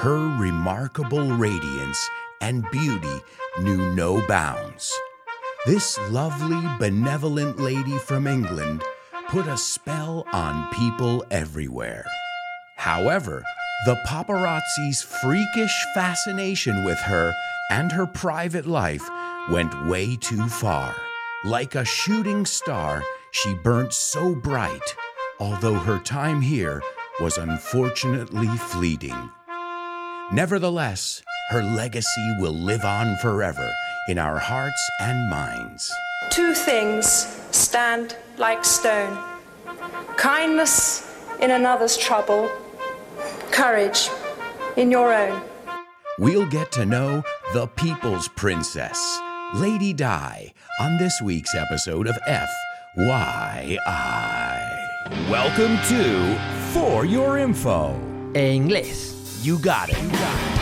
her remarkable radiance and beauty knew no bounds. This lovely, benevolent lady from England put a spell on people everywhere. However, the paparazzi's freakish fascination with her and her private life went way too far. Like a shooting star, she burnt so bright, although her time here was unfortunately fleeting. Nevertheless, her legacy will live on forever in our hearts and minds. Two things stand like stone kindness in another's trouble, courage in your own. We'll get to know the People's Princess, Lady Di, on this week's episode of FYI. Welcome to For Your Info. En inglés. You got it. You got it.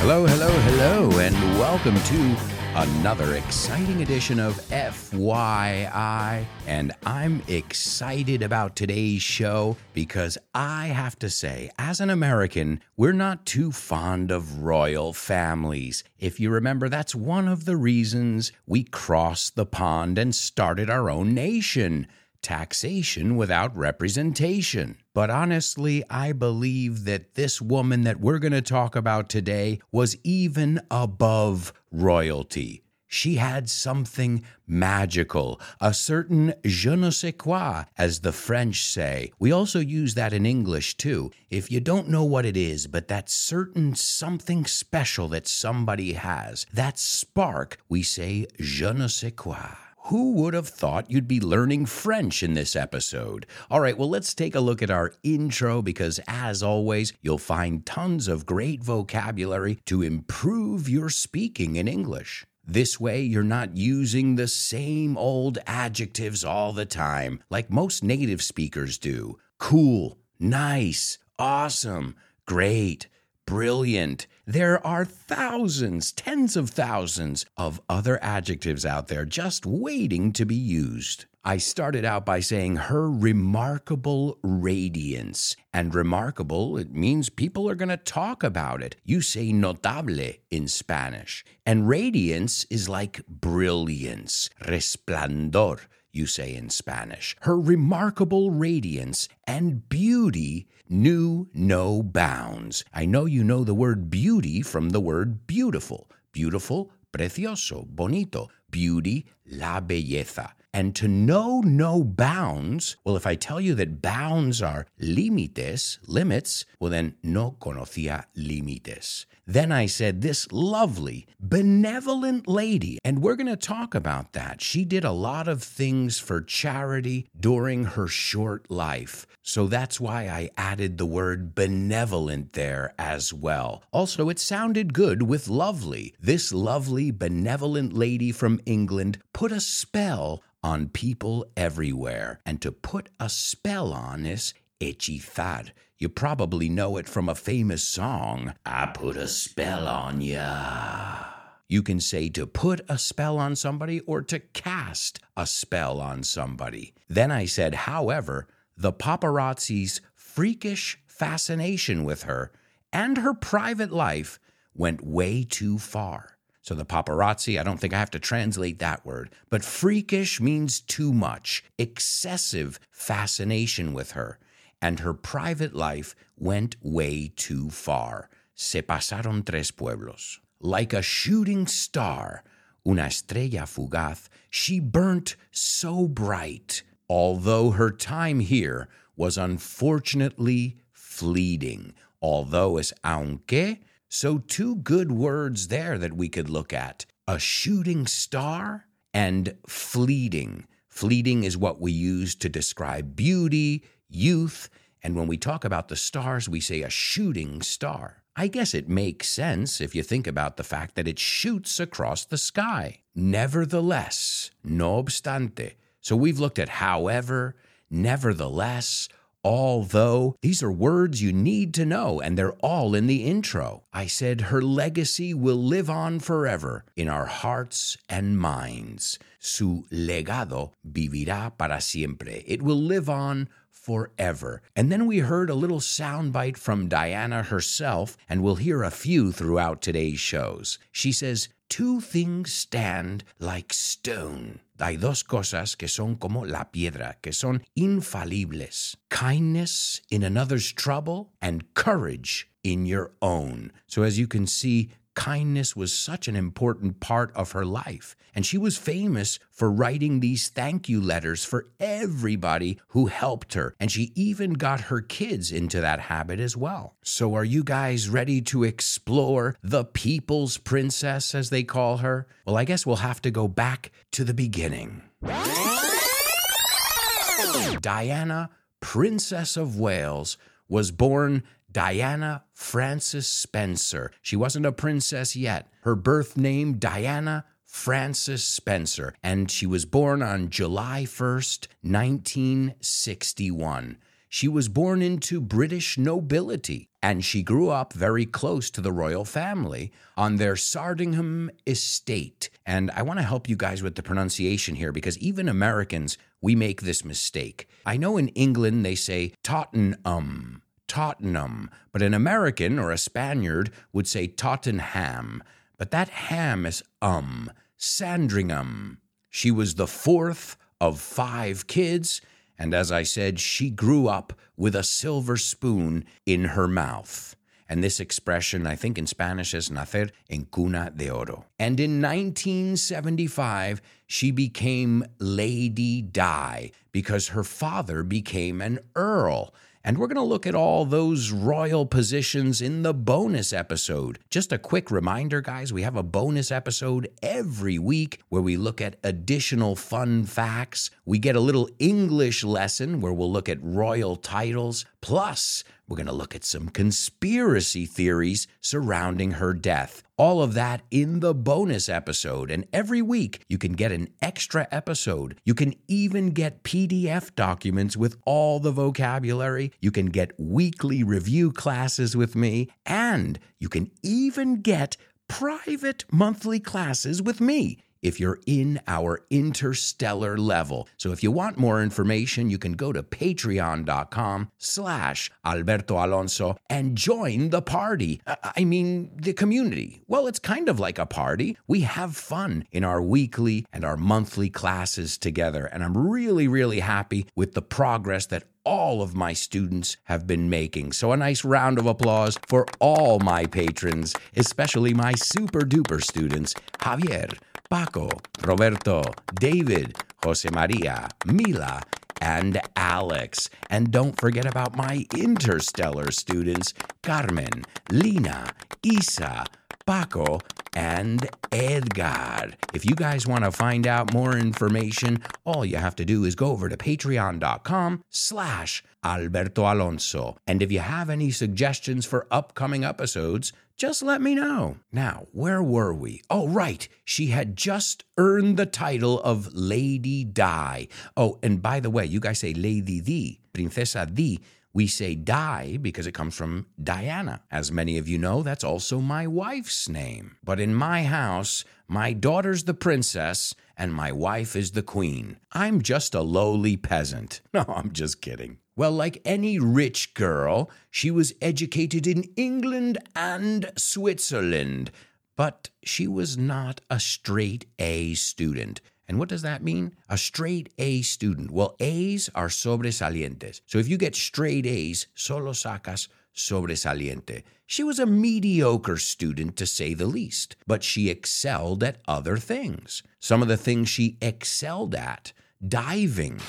Hello, hello, hello, and welcome to another exciting edition of FYI. And I'm excited about today's show because I have to say, as an American, we're not too fond of royal families. If you remember, that's one of the reasons we crossed the pond and started our own nation taxation without representation. But honestly, I believe that this woman that we're going to talk about today was even above royalty. She had something magical, a certain je ne sais quoi, as the French say. We also use that in English too. If you don't know what it is, but that certain something special that somebody has, that spark, we say je ne sais quoi. Who would have thought you'd be learning French in this episode? All right, well, let's take a look at our intro because, as always, you'll find tons of great vocabulary to improve your speaking in English. This way, you're not using the same old adjectives all the time, like most native speakers do cool, nice, awesome, great brilliant. There are thousands, tens of thousands of other adjectives out there just waiting to be used. I started out by saying her remarkable radiance. And remarkable, it means people are going to talk about it. You say notable in Spanish. And radiance is like brilliance, resplandor you say in Spanish. Her remarkable radiance and beauty knew no bounds. I know you know the word beauty from the word beautiful. Beautiful, precioso, bonito. Beauty, la belleza. And to know no bounds, well, if I tell you that bounds are límites, limits, well, then no conocía límites. Then I said, This lovely, benevolent lady, and we're going to talk about that. She did a lot of things for charity during her short life. So that's why I added the word benevolent there as well. Also, it sounded good with lovely. This lovely, benevolent lady from England put a spell on people everywhere. And to put a spell on is hechizar. You probably know it from a famous song, I Put a Spell on Ya. You can say to put a spell on somebody or to cast a spell on somebody. Then I said, however, the paparazzi's freakish fascination with her and her private life went way too far. So the paparazzi, I don't think I have to translate that word, but freakish means too much, excessive fascination with her and her private life went way too far. Se pasaron tres pueblos. Like a shooting star, una estrella fugaz, she burnt so bright, although her time here was unfortunately fleeting. Although as aunque, so two good words there that we could look at a shooting star and fleeting. Fleeting is what we use to describe beauty, youth, and when we talk about the stars, we say a shooting star. I guess it makes sense if you think about the fact that it shoots across the sky. Nevertheless, no obstante. So we've looked at however, nevertheless, although. These are words you need to know, and they're all in the intro. I said her legacy will live on forever in our hearts and minds. Su legado vivirá para siempre. It will live on forever. And then we heard a little soundbite from Diana herself, and we'll hear a few throughout today's shows. She says, Two things stand like stone. Hay dos cosas que son como la piedra, que son infalibles kindness in another's trouble and courage in your own. So, as you can see, kindness was such an important part of her life. And she was famous for writing these thank you letters for everybody who helped her. And she even got her kids into that habit as well. So, are you guys ready to explore the people's princess, as they call her? Well, I guess we'll have to go back to the beginning. Diana, Princess of Wales, was born Diana Frances Spencer. She wasn't a princess yet. Her birth name, Diana Frances Spencer, and she was born on July 1st, 1961. She was born into British nobility, and she grew up very close to the royal family on their Sandringham estate. And I want to help you guys with the pronunciation here because even Americans, we make this mistake. I know in England they say Tottenham Tottenham, but an American or a Spaniard would say Tottenham. But that ham is um, Sandringham. She was the fourth of five kids, and as I said, she grew up with a silver spoon in her mouth. And this expression, I think in Spanish, is nacer en cuna de oro. And in 1975, she became Lady Di because her father became an earl. And we're going to look at all those royal positions in the bonus episode. Just a quick reminder, guys, we have a bonus episode every week where we look at additional fun facts. We get a little English lesson where we'll look at royal titles. Plus, we're going to look at some conspiracy theories surrounding her death. All of that in the bonus episode. And every week, you can get an extra episode. You can even get PDF documents with all the vocabulary. You can get weekly review classes with me. And you can even get private monthly classes with me if you're in our interstellar level. So if you want more information, you can go to patreon.com slash Alberto Alonso and join the party. I mean, the community. Well, it's kind of like a party. We have fun in our weekly and our monthly classes together. And I'm really, really happy with the progress that all of my students have been making. So, a nice round of applause for all my patrons, especially my super duper students Javier, Paco, Roberto, David, Jose Maria, Mila, and Alex. And don't forget about my interstellar students Carmen, Lina, Isa, Paco, and Edgar. If you guys want to find out more information, all you have to do is go over to patreon.com slash Alberto Alonso. And if you have any suggestions for upcoming episodes, just let me know. Now, where were we? Oh, right. She had just earned the title of Lady Di. Oh, and by the way, you guys say Lady Di, Princesa Di. We say Di because it comes from Diana. As many of you know, that's also my wife's name. But in my house, my daughter's the princess and my wife is the queen. I'm just a lowly peasant. No, I'm just kidding. Well, like any rich girl, she was educated in England and Switzerland, but she was not a straight A student. And what does that mean? A straight A student. Well, A's are sobresalientes. So if you get straight A's, solo sacas sobresaliente. She was a mediocre student, to say the least, but she excelled at other things. Some of the things she excelled at diving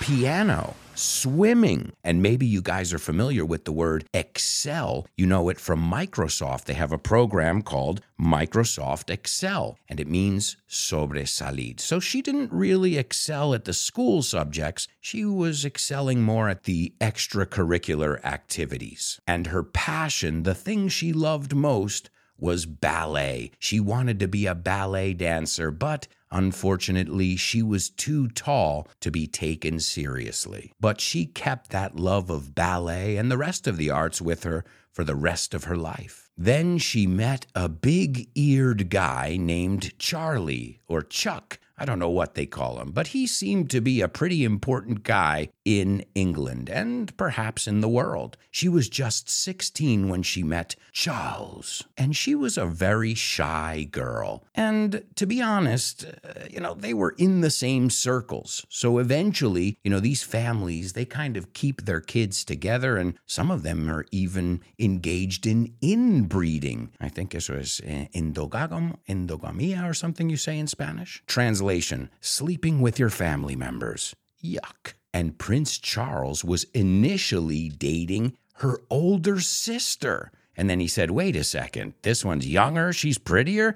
piano, swimming. And maybe you guys are familiar with the word Excel. You know it from Microsoft. They have a program called Microsoft Excel, and it means sobresalir. So she didn't really excel at the school subjects. She was excelling more at the extracurricular activities. And her passion, the thing she loved most, was ballet. She wanted to be a ballet dancer, but Unfortunately, she was too tall to be taken seriously. But she kept that love of ballet and the rest of the arts with her for the rest of her life. Then she met a big eared guy named Charlie or Chuck I don't know what they call him, but he seemed to be a pretty important guy in England and perhaps in the world. She was just 16 when she met Charles, and she was a very shy girl. And to be honest, uh, you know, they were in the same circles. So eventually, you know, these families, they kind of keep their kids together, and some of them are even engaged in inbreeding. I think eso was endogam, endogamia or something you say in Spanish. Translate Translation Sleeping with your family members. Yuck. And Prince Charles was initially dating her older sister. And then he said, wait a second, this one's younger, she's prettier.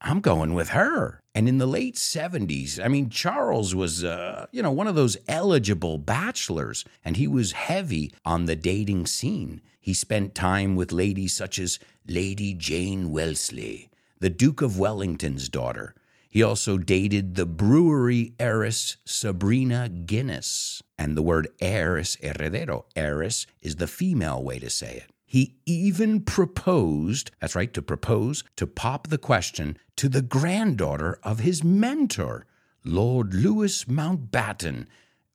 I'm going with her. And in the late 70s, I mean, Charles was, uh, you know, one of those eligible bachelors, and he was heavy on the dating scene. He spent time with ladies such as Lady Jane Wellesley, the Duke of Wellington's daughter, he also dated the brewery heiress Sabrina Guinness. And the word heiress, heredero. Heiress is the female way to say it. He even proposed, that's right, to propose, to pop the question to the granddaughter of his mentor, Lord Louis Mountbatten.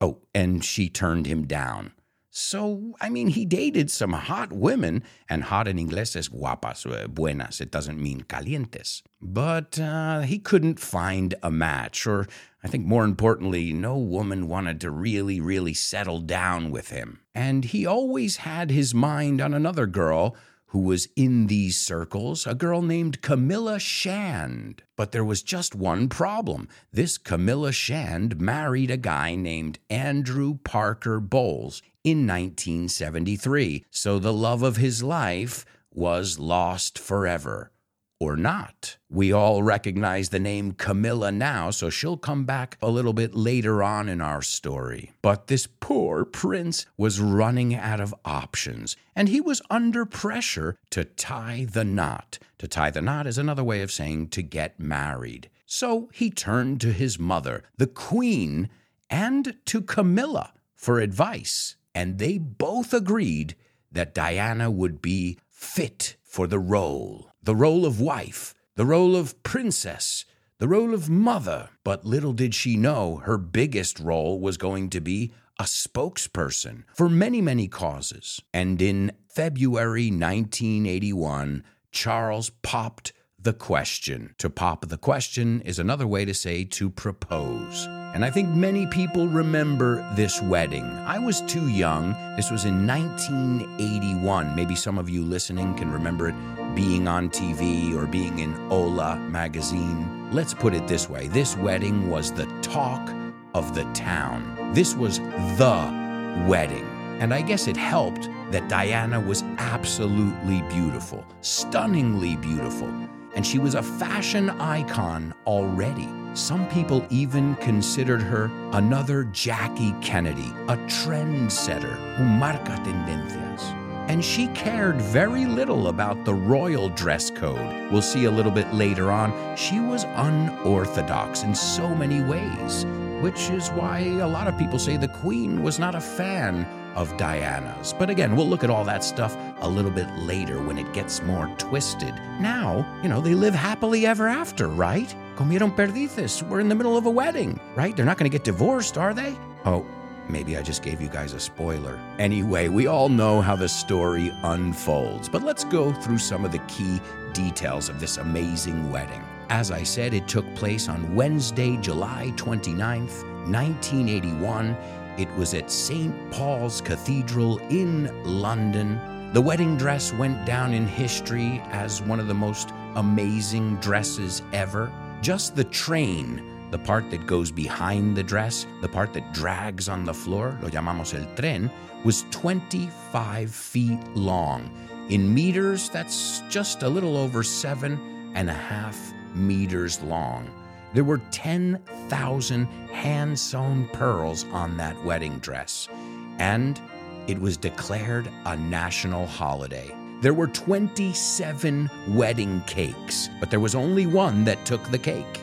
Oh, and she turned him down. So, I mean, he dated some hot women, and hot in English is guapas, uh, buenas. It doesn't mean calientes. But uh, he couldn't find a match, or I think more importantly, no woman wanted to really, really settle down with him. And he always had his mind on another girl who was in these circles, a girl named Camilla Shand. But there was just one problem. This Camilla Shand married a guy named Andrew Parker Bowles in 1973, so the love of his life was lost forever or not. We all recognize the name Camilla now, so she'll come back a little bit later on in our story. But this poor prince was running out of options, and he was under pressure to tie the knot. To tie the knot is another way of saying to get married. So he turned to his mother, the queen, and to Camilla for advice, and they both agreed that Diana would be fit for the role the role of wife, the role of princess, the role of mother. But little did she know her biggest role was going to be a spokesperson for many, many causes. And in February 1981, Charles popped the question. To pop the question is another way to say to propose. And I think many people remember this wedding. I was too young. This was in 1981. Maybe some of you listening can remember it being on TV or being in Hola magazine. Let's put it this way this wedding was the talk of the town. This was the wedding. And I guess it helped that Diana was absolutely beautiful, stunningly beautiful, and she was a fashion icon already. Some people even considered her another Jackie Kennedy, a trendsetter who marca tendencias. And she cared very little about the royal dress code. We'll see a little bit later on, she was unorthodox in so many ways, which is why a lot of people say the Queen was not a fan of Diana's. But again, we'll look at all that stuff a little bit later when it gets more twisted. Now, you know, they live happily ever after, right? Comieron perdices. We're in the middle of a wedding, right? They're not going to get divorced, are they? Oh, Maybe I just gave you guys a spoiler. Anyway, we all know how the story unfolds, but let's go through some of the key details of this amazing wedding. As I said, it took place on Wednesday, July 29th, 1981 it was at St. Paul's Cathedral in London. The wedding dress went down in history as one of the most amazing dresses ever. Just the train, the part that goes behind the dress, the part that drags on the floor, lo llamamos el tren, was 25 feet long. In meters, that's just a little over seven and a half meters long. There were 10,000 hand sewn pearls on that wedding dress, and it was declared a national holiday. There were 27 wedding cakes, but there was only one that took the cake.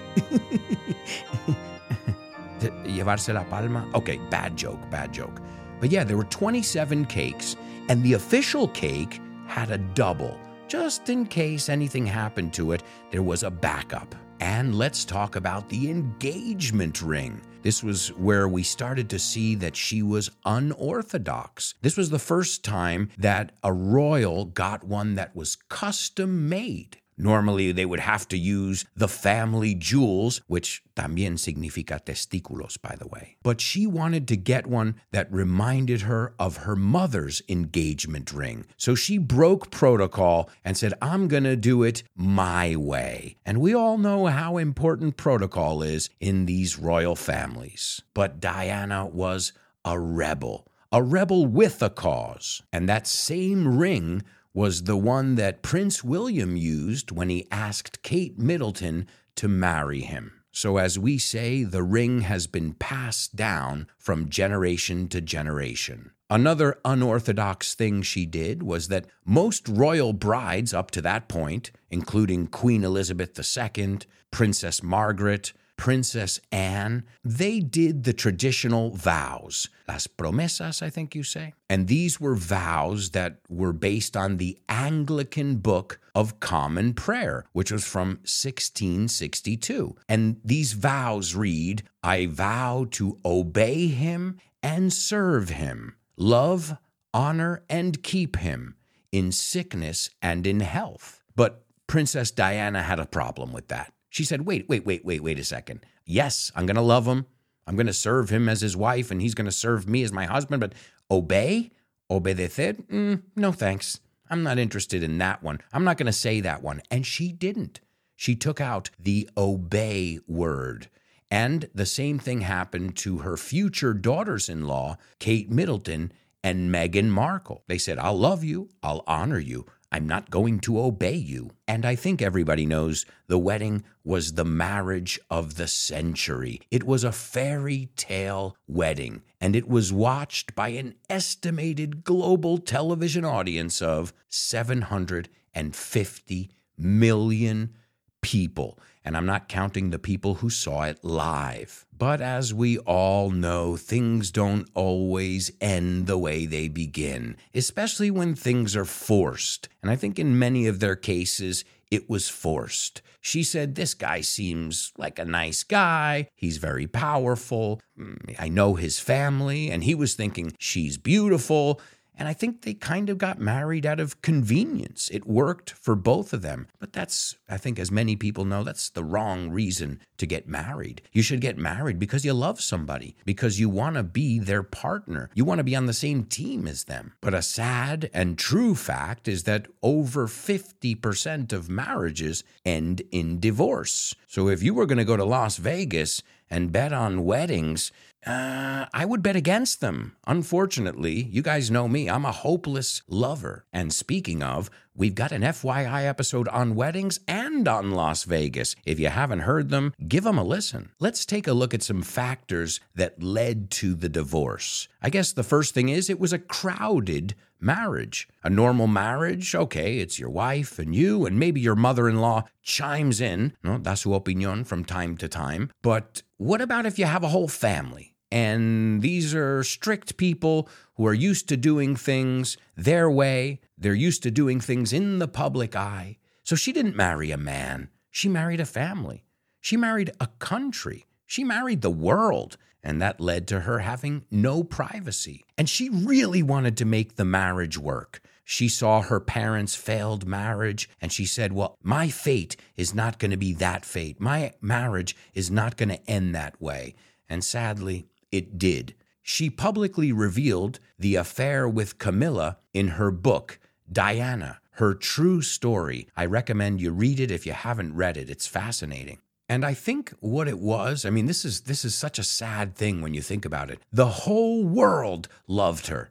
Llevarse la palma? Okay, bad joke, bad joke. But yeah, there were 27 cakes, and the official cake had a double. Just in case anything happened to it, there was a backup. And let's talk about the engagement ring. This was where we started to see that she was unorthodox. This was the first time that a royal got one that was custom made. Normally, they would have to use the family jewels, which también significa testículos, by the way. But she wanted to get one that reminded her of her mother's engagement ring. So she broke protocol and said, I'm going to do it my way. And we all know how important protocol is in these royal families. But Diana was a rebel, a rebel with a cause. And that same ring was the one that Prince William used when he asked Kate Middleton to marry him. So, as we say, the ring has been passed down from generation to generation. Another unorthodox thing she did was that most royal brides up to that point, including Queen Elizabeth II, Princess Margaret, Princess Anne, they did the traditional vows, las promesas, I think you say. And these were vows that were based on the Anglican Book of Common Prayer, which was from 1662. And these vows read, I vow to obey him and serve him, love, honor, and keep him in sickness and in health. But Princess Diana had a problem with that. She said, Wait, wait, wait, wait, wait a second. Yes, I'm going to love him. I'm going to serve him as his wife, and he's going to serve me as my husband, but obey? Obedecer? Mm, no thanks. I'm not interested in that one. I'm not going to say that one. And she didn't. She took out the obey word. And the same thing happened to her future daughters in law, Kate Middleton and Meghan Markle. They said, I'll love you, I'll honor you, I'm not going to obey you. And I think everybody knows the wedding was the marriage of the century. It was a fairy tale wedding, and it was watched by an estimated global television audience of 750 million people. And I'm not counting the people who saw it live. But as we all know, things don't always end the way they begin, especially when things are forced. And I think in many of their cases, it was forced. She said, This guy seems like a nice guy. He's very powerful. Mm, I know his family. And he was thinking, She's beautiful. And I think they kind of got married out of convenience. It worked for both of them. But that's, I think, as many people know, that's the wrong reason to get married. You should get married because you love somebody, because you want to be their partner. You want to be on the same team as them. But a sad and true fact is that over 50% of marriages end in divorce. So if you were going to go to Las Vegas and bet on weddings, uh, I would bet against them. Unfortunately, you guys know me, I'm a hopeless lover. And speaking of, we've got an FYI episode on weddings and on Las Vegas. If you haven't heard them, give them a listen. Let's take a look at some factors that led to the divorce. I guess the first thing is it was a crowded marriage. A normal marriage, okay, it's your wife and you, and maybe your mother in law chimes in, no, da su opinion from time to time. But what about if you have a whole family? And these are strict people who are used to doing things their way. They're used to doing things in the public eye. So she didn't marry a man, she married a family. She married a country. She married the world. And that led to her having no privacy. And she really wanted to make the marriage work. She saw her parents' failed marriage and she said, Well, my fate is not going to be that fate. My marriage is not going to end that way. And sadly, it did. She publicly revealed the affair with Camilla in her book, Diana, her true story. I recommend you read it if you haven't read it. It's fascinating. And I think what it was, I mean, this is this is such a sad thing when you think about it. The whole world loved her,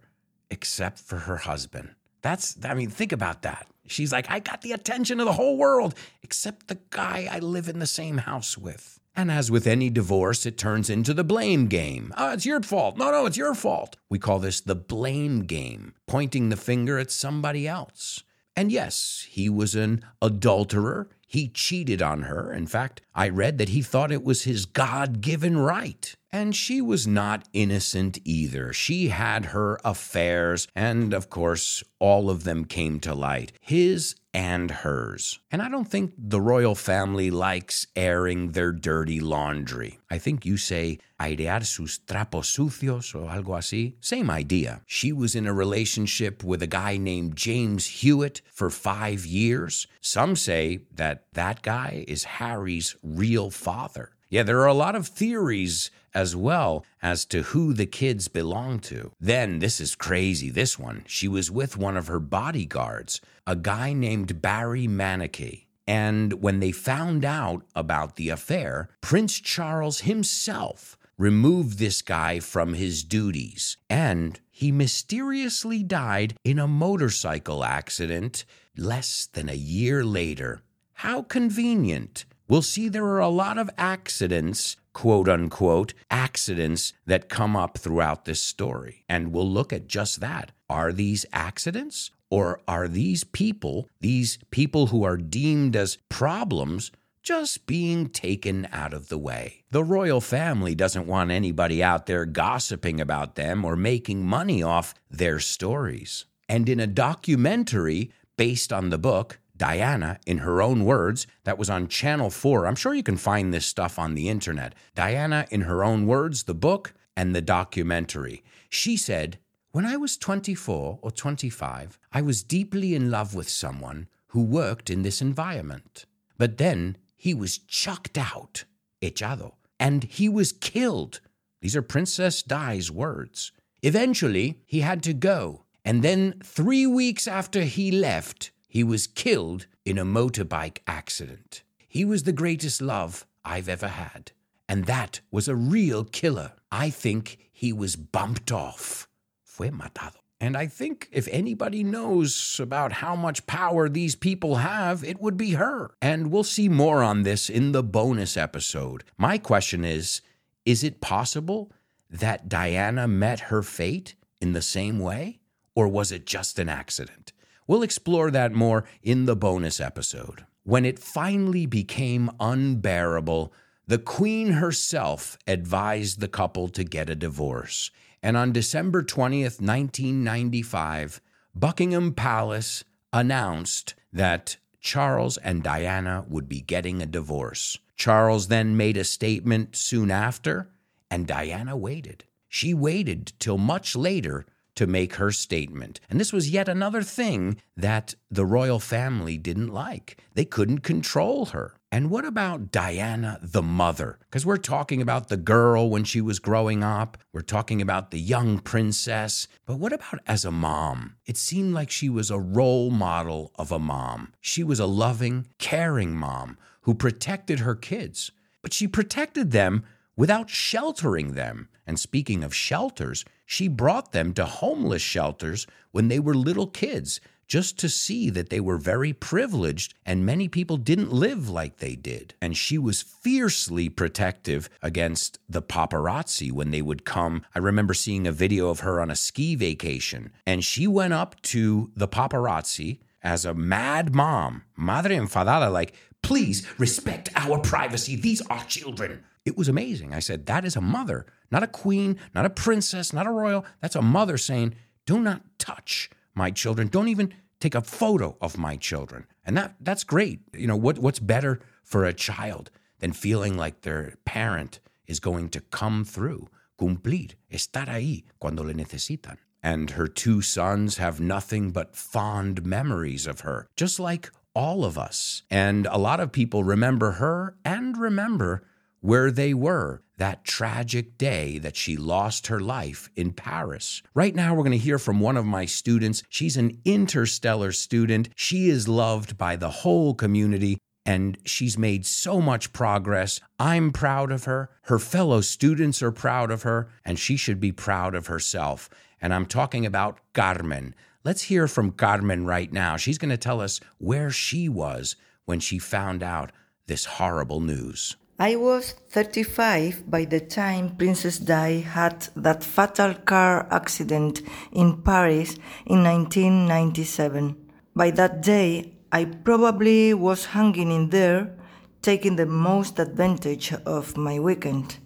except for her husband. That's I mean, think about that. She's like, I got the attention of the whole world, except the guy I live in the same house with. And as with any divorce, it turns into the blame game. Oh, it's your fault. No, no, it's your fault. We call this the blame game, pointing the finger at somebody else. And yes, he was an adulterer. He cheated on her. In fact, I read that he thought it was his God given right. And she was not innocent either. She had her affairs, and of course, all of them came to light his and hers. And I don't think the royal family likes airing their dirty laundry. I think you say airear sus trapos sucios or algo así. Same idea. She was in a relationship with a guy named James Hewitt for five years. Some say that that guy is Harry's real father. Yeah, there are a lot of theories as well as to who the kids belong to. Then, this is crazy, this one. She was with one of her bodyguards, a guy named Barry Mannakee. And when they found out about the affair, Prince Charles himself removed this guy from his duties. And he mysteriously died in a motorcycle accident less than a year later. How convenient we'll see there are a lot of accidents, quote unquote, accidents that come up throughout this story. And we'll look at just that. Are these accidents? Or are these people, these people who are deemed as problems, just being taken out of the way? The royal family doesn't want anybody out there gossiping about them or making money off their stories. And in a documentary based on the book, Diana, in her own words, that was on Channel 4. I'm sure you can find this stuff on the internet. Diana, in her own words, the book and the documentary. She said, When I was 24 or 25, I was deeply in love with someone who worked in this environment. But then he was chucked out, echado, and he was killed. These are Princess Di's words. Eventually, he had to go. And then, three weeks after he left, he was killed in a motorbike accident. He was the greatest love I've ever had. And that was a real killer. I think he was bumped off. Fue matado. And I think if anybody knows about how much power these people have, it would be her. And we'll see more on this in the bonus episode. My question is Is it possible that Diana met her fate in the same way? Or was it just an accident? We'll explore that more in the bonus episode. When it finally became unbearable, the Queen herself advised the couple to get a divorce. And on December 20th, 1995, Buckingham Palace announced that Charles and Diana would be getting a divorce. Charles then made a statement soon after, and Diana waited. She waited till much later to make her statement. And this was yet another thing that the royal family didn't like. They couldn't control her. And what about Diana, the mother? Because we're talking about the girl when she was growing up, we're talking about the young princess. But what about as a mom? It seemed like she was a role model of a mom. She was a loving, caring mom who protected her kids, but she protected them without sheltering them. And speaking of shelters, she brought them to homeless shelters when they were little kids just to see that they were very privileged and many people didn't live like they did. And she was fiercely protective against the paparazzi when they would come. I remember seeing a video of her on a ski vacation, and she went up to the paparazzi as a mad mom, madre enfadada, like, please respect our privacy. These are children. It was amazing. I said, that is a mother not a queen, not a princess, not a royal. That's a mother saying, Do not touch my children. Don't even take a photo of my children. And that that's great. You know, what what's better for a child than feeling like their parent is going to come through, cumplir, estar ahí cuando le necesitan. And her two sons have nothing but fond memories of her, just like all of us. And a lot of people remember her and remember where they were that tragic day that she lost her life in Paris. Right now, we're going to hear from one of my students. She's an interstellar student. She is loved by the whole community. And she's made so much progress. I'm proud of her. Her fellow students are proud of her, and she should be proud of herself. And I'm talking about Carmen. Let's hear from Carmen right now. She's going to tell us where she was when she found out this horrible news. I was 35 by the time Princess Di had that fatal car accident in Paris in 1997. By that day, I probably was hanging in there, taking the most advantage of my weekend.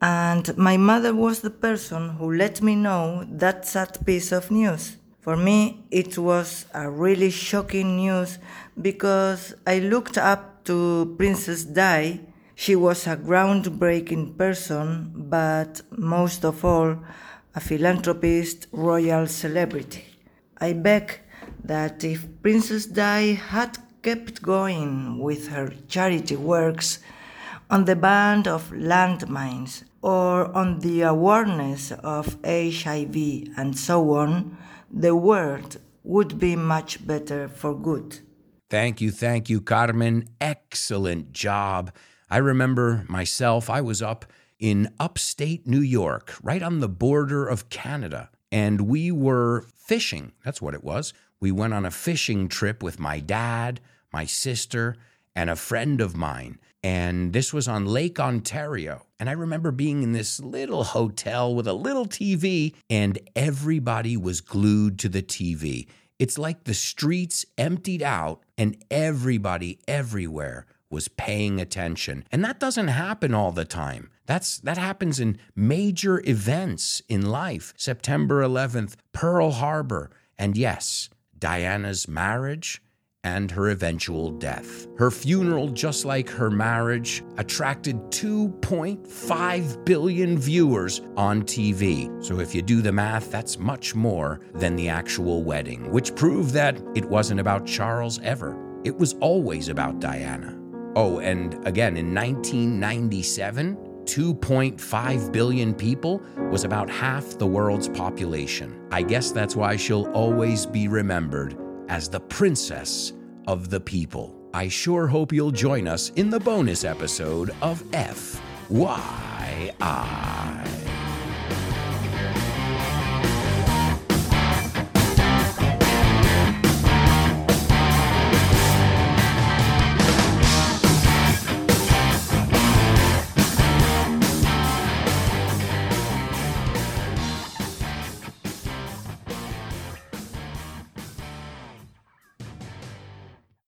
And my mother was the person who let me know that sad piece of news. For me, it was a really shocking news because I looked up to Princess Di. She was a groundbreaking person, but most of all, a philanthropist, royal celebrity. I beg that if Princess Di had kept going with her charity works on the ban of landmines or on the awareness of HIV and so on, the world would be much better for good. Thank you, thank you, Carmen. Excellent job. I remember myself, I was up in upstate New York, right on the border of Canada, and we were fishing. That's what it was. We went on a fishing trip with my dad, my sister, and a friend of mine. And this was on Lake Ontario. And I remember being in this little hotel with a little TV, and everybody was glued to the TV. It's like the streets emptied out, and everybody everywhere was paying attention. And that doesn't happen all the time. That's that happens in major events in life. September 11th, Pearl Harbor, and yes, Diana's marriage and her eventual death. Her funeral, just like her marriage, attracted 2.5 billion viewers on TV. So if you do the math, that's much more than the actual wedding, which proved that it wasn't about Charles ever. It was always about Diana. Oh, and again, in 1997, 2.5 billion people was about half the world's population. I guess that's why she'll always be remembered as the princess of the people. I sure hope you'll join us in the bonus episode of FYI.